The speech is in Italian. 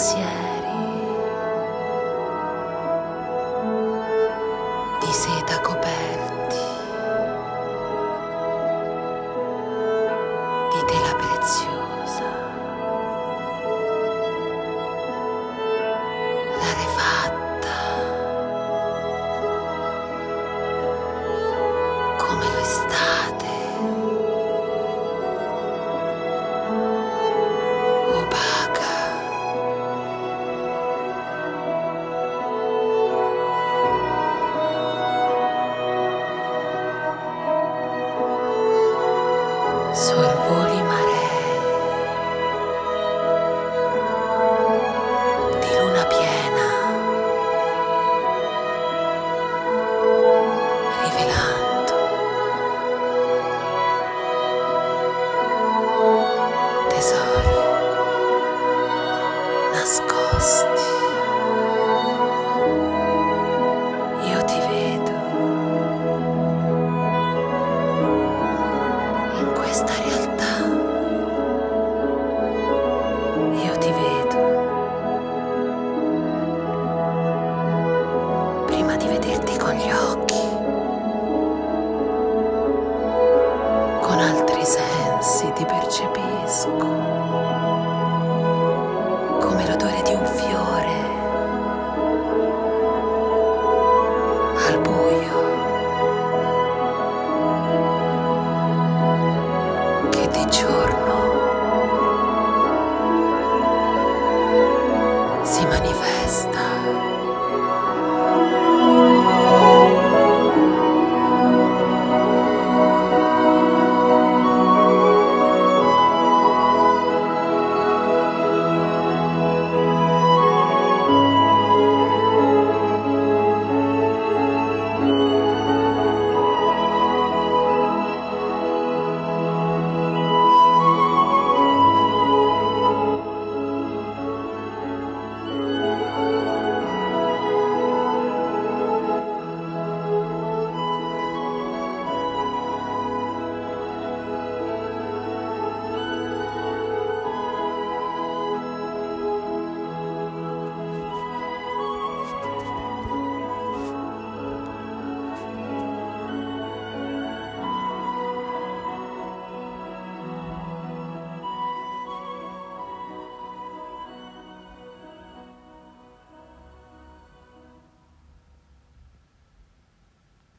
Yeah. Suor prima di vederti con gli occhi, con altri sensi ti percepisco.